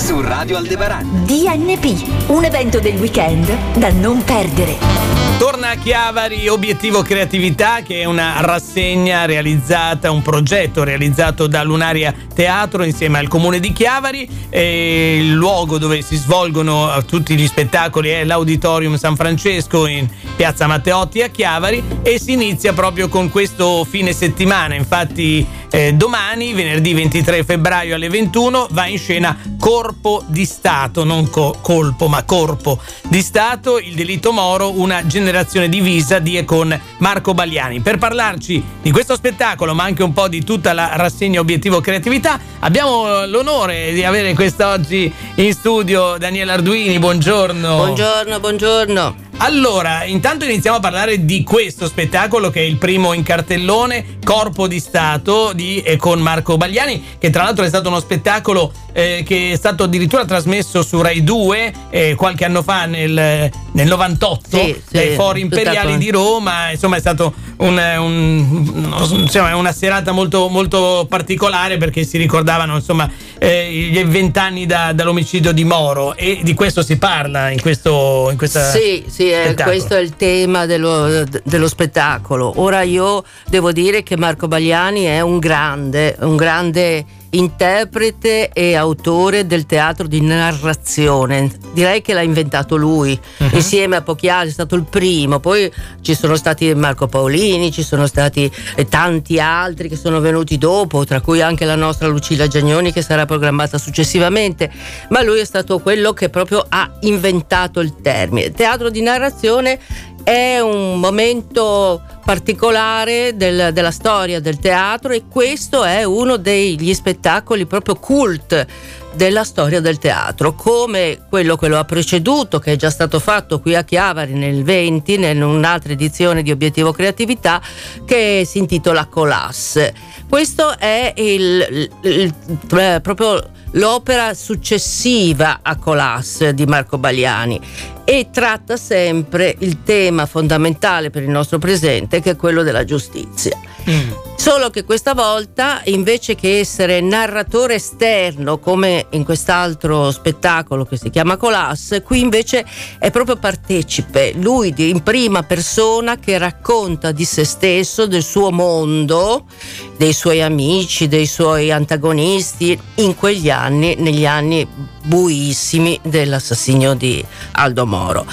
su Radio Aldebaran. DNP, un evento del weekend da non perdere. Torna a Chiavari Obiettivo Creatività che è una rassegna realizzata, un progetto realizzato da Lunaria Teatro insieme al comune di Chiavari. E il luogo dove si svolgono tutti gli spettacoli è l'Auditorium San Francesco in piazza Matteotti a Chiavari e si inizia proprio con questo fine settimana. Infatti eh, domani, venerdì 23 febbraio alle 21, va in scena Corpo di Stato, non co- colpo ma corpo di Stato, il delitto Moro, una generazione divisa di e con Marco Bagliani. Per parlarci di questo spettacolo, ma anche un po' di tutta la rassegna Obiettivo Creatività, abbiamo l'onore di avere quest'oggi in studio Daniele Arduini. Buongiorno. Buongiorno, buongiorno. Allora, intanto iniziamo a parlare di questo spettacolo che è il primo in cartellone, Corpo di Stato di, eh, con Marco Bagliani, che tra l'altro è stato uno spettacolo eh, che è stato addirittura trasmesso su Rai 2 eh, qualche anno fa nel, nel 98 sì, sì, ai Fori Imperiali di Roma. Insomma, è stato un, un, una serata molto, molto particolare perché si ricordavano insomma, eh, gli vent'anni da, dall'omicidio di Moro e di questo si parla in, questo, in questa. Sì, sì eh, questo è il tema dello, dello, spettacolo. Ora io devo dire che Marco Bagliani è un grande, un grande interprete e autore del teatro di narrazione. Direi che l'ha inventato lui, uh-huh. insieme a pochi altri, è stato il primo. Poi ci sono stati Marco Paolini, ci sono stati tanti altri che sono venuti dopo, tra cui anche la nostra Lucilla Giagnoni che sarà programmata successivamente. Ma lui è stato quello che proprio ha inventato il termine. Teatro di narrazione è un momento particolare del, della storia del teatro e questo è uno degli spettacoli proprio cult della storia del teatro, come quello che lo ha preceduto, che è già stato fatto qui a Chiavari nel 20, in un'altra edizione di Obiettivo Creatività, che si intitola Colas. Questo è il, il, il, eh, proprio l'opera successiva a Colas di Marco Bagliani e tratta sempre il tema fondamentale per il nostro presente che è quello della giustizia. Mm. Solo che questa volta, invece che essere narratore esterno come in quest'altro spettacolo che si chiama Colas, qui invece è proprio partecipe, lui in prima persona che racconta di se stesso, del suo mondo, dei suoi amici, dei suoi antagonisti in quegli anni, negli anni buissimi dell'assassinio di Aldo Moro.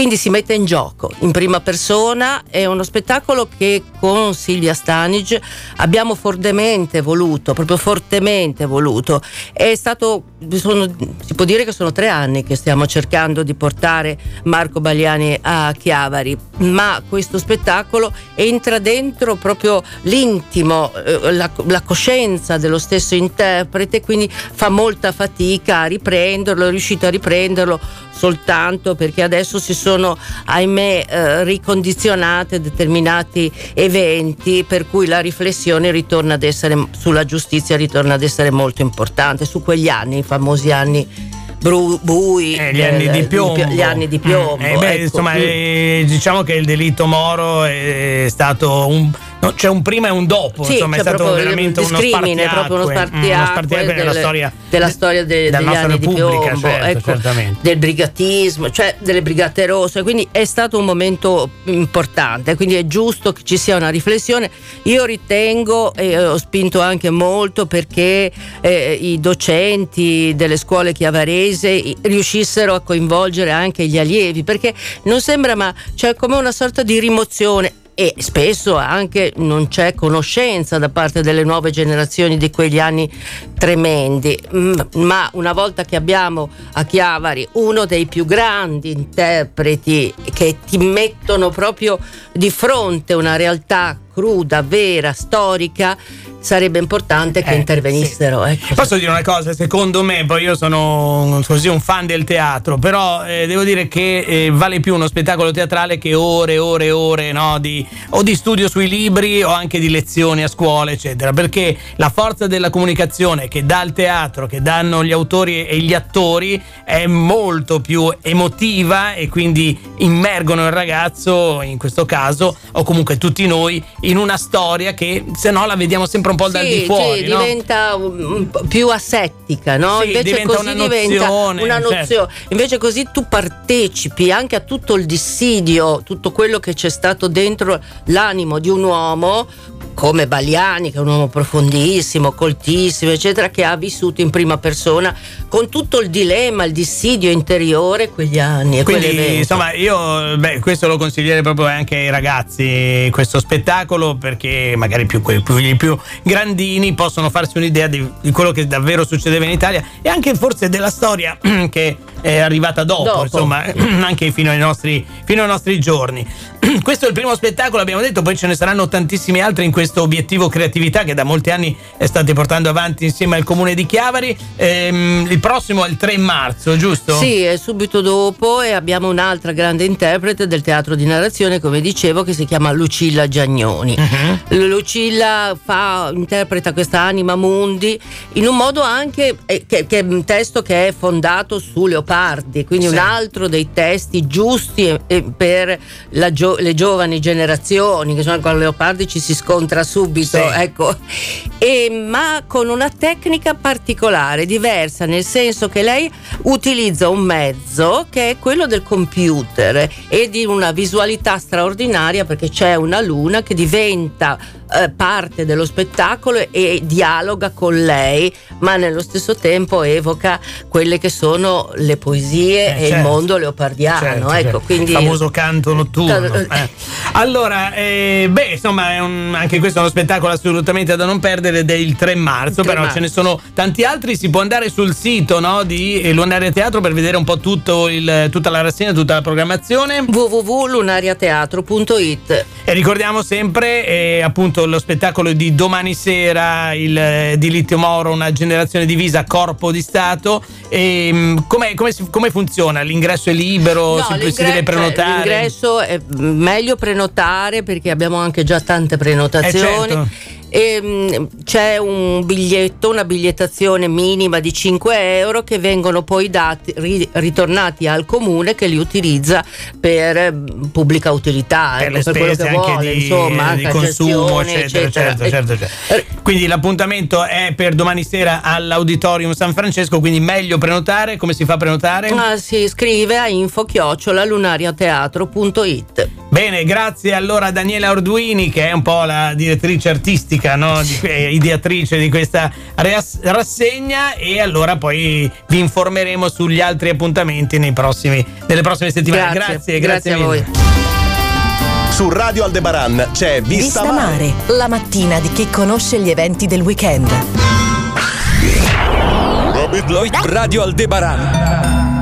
Quindi si mette in gioco in prima persona, è uno spettacolo che con Silvia Stanage abbiamo fortemente voluto, proprio fortemente voluto. È stato, sono, si può dire che sono tre anni che stiamo cercando di portare Marco Bagliani a Chiavari, ma questo spettacolo entra dentro proprio l'intimo, eh, la, la coscienza dello stesso interprete, quindi fa molta fatica a riprenderlo, è riuscito a riprenderlo soltanto perché adesso si sono, ahimè, eh, ricondizionate determinati eventi per cui la riflessione ritorna ad essere, sulla giustizia ritorna ad essere molto importante, su quegli anni, i famosi anni bru, bui, eh, gli, anni di piombo. gli anni di piombo. Eh, beh, ecco. insomma, eh, diciamo che il delitto Moro è stato un No, c'è un prima e un dopo, sì, insomma, è stato veramente uno spartiacque, proprio uno spartiacque, uno spartiacque della storia, della storia de, degli anni di piombo, certo, ecco, del brigatismo, cioè delle brigate rosse, quindi è stato un momento importante, quindi è giusto che ci sia una riflessione. Io ritengo e ho spinto anche molto perché eh, i docenti delle scuole chiavarese riuscissero a coinvolgere anche gli allievi, perché non sembra ma c'è come una sorta di rimozione e spesso anche non c'è conoscenza da parte delle nuove generazioni di quegli anni tremendi, ma una volta che abbiamo a Chiavari uno dei più grandi interpreti che ti mettono proprio di fronte una realtà cruda, vera, storica, sarebbe importante che eh, intervenissero. Sì. Ecco. Posso dire una cosa? Secondo me, poi io sono così un fan del teatro, però eh, devo dire che eh, vale più uno spettacolo teatrale che ore e ore e ore no? di, o di studio sui libri o anche di lezioni a scuola, eccetera, perché la forza della comunicazione che dà il teatro, che danno gli autori e gli attori, è molto più emotiva e quindi immergono il ragazzo, in questo caso, o comunque tutti noi, in una storia che se no la vediamo sempre un po' sì, dal di fuori. Sì, no? diventa più asettica, no? Sì, Invece diventa così una diventa nozione, una certo. nozione. Invece così tu partecipi anche a tutto il dissidio, tutto quello che c'è stato dentro l'animo di un uomo come Baliani, che è un uomo profondissimo, coltissimo, eccetera, che ha vissuto in prima persona con tutto il dilemma, il dissidio interiore quegli anni. E Quindi, insomma, io beh, questo lo consiglierei proprio anche ai ragazzi, questo spettacolo, perché magari più, più, i più grandini possono farsi un'idea di, di quello che davvero succedeva in Italia e anche forse della storia che è arrivata dopo, Dopo. insomma, anche fino ai, nostri, fino ai nostri giorni. Questo è il primo spettacolo, abbiamo detto, poi ce ne saranno tantissimi altri in questo obiettivo creatività che da molti anni state portando avanti insieme al comune di Chiavari. Ehm, il prossimo è il 3 marzo, giusto? Sì, è subito dopo e abbiamo un'altra grande interprete del teatro di narrazione, come dicevo, che si chiama Lucilla Giagnoni. Mhm. Lucilla fa, interpreta questa anima mundi in un modo anche eh, che, che è un testo che è fondato su Leopardi, quindi Sì. un altro dei testi giusti eh, eh, per gio- le giovani generazioni, che sono con Leopardi ci si scontra subito, Sì. ecco. E- ma con una tecnica particolare, diversa, nel senso che lei utilizza un mezzo che è quello del computer e di una visualità straordinaria perché c'è una luna che diventa eh, parte dello spettacolo e dialoga con lei, ma nello stesso tempo evoca quelle che sono le poesie Eh, e il certo. mondo leopardiano. Certo, ecco, certo. quindi il famoso canto notturno. Eh. Allora, eh, beh, insomma, un- anche questo è uno spettacolo assolutamente da non perdere ed è il 3 marzo, Il 3 però marzo. ce ne sono tanti altri. Si può andare sul sito no, di Lunaria Teatro per vedere un po' tutto il- tutta la rassegna, tutta la programmazione. www.lunariateatro.it E ricordiamo sempre eh, appunto lo spettacolo di domani sera il, eh, di Littio Moro, una generazione divisa, corpo di Stato. E, mh, com'è- come, come funziona? L'ingresso è libero? No, si, si deve cioè, prenotare? l'ingresso è meglio prenotare perché abbiamo anche già tante prenotazioni. Eh, certo. E, mh, c'è un biglietto, una bigliettazione minima di 5 euro che vengono poi dati, ri- ritornati al comune che li utilizza per eh, pubblica utilità, per ecco, per quello che anche vuole, di, insomma, di consumo, gestione, eccetera, certo, certo, certo. Eh, Quindi l'appuntamento è per domani sera all'Auditorium San Francesco, quindi meglio prenotare. Come si fa a prenotare? ah, si iscrive a info chiocciola lunariateatro.it Bene, grazie allora a Daniela Orduini che è un po' la direttrice artistica, no? di, eh, ideatrice di questa ras- rassegna e allora poi vi informeremo sugli altri appuntamenti nei prossimi- nelle prossime settimane. Grazie, grazie, a mille. voi. Su Radio Aldebaran c'è Vista, Vista Mare, la mattina di chi conosce gli eventi del weekend. Radio Aldebaran.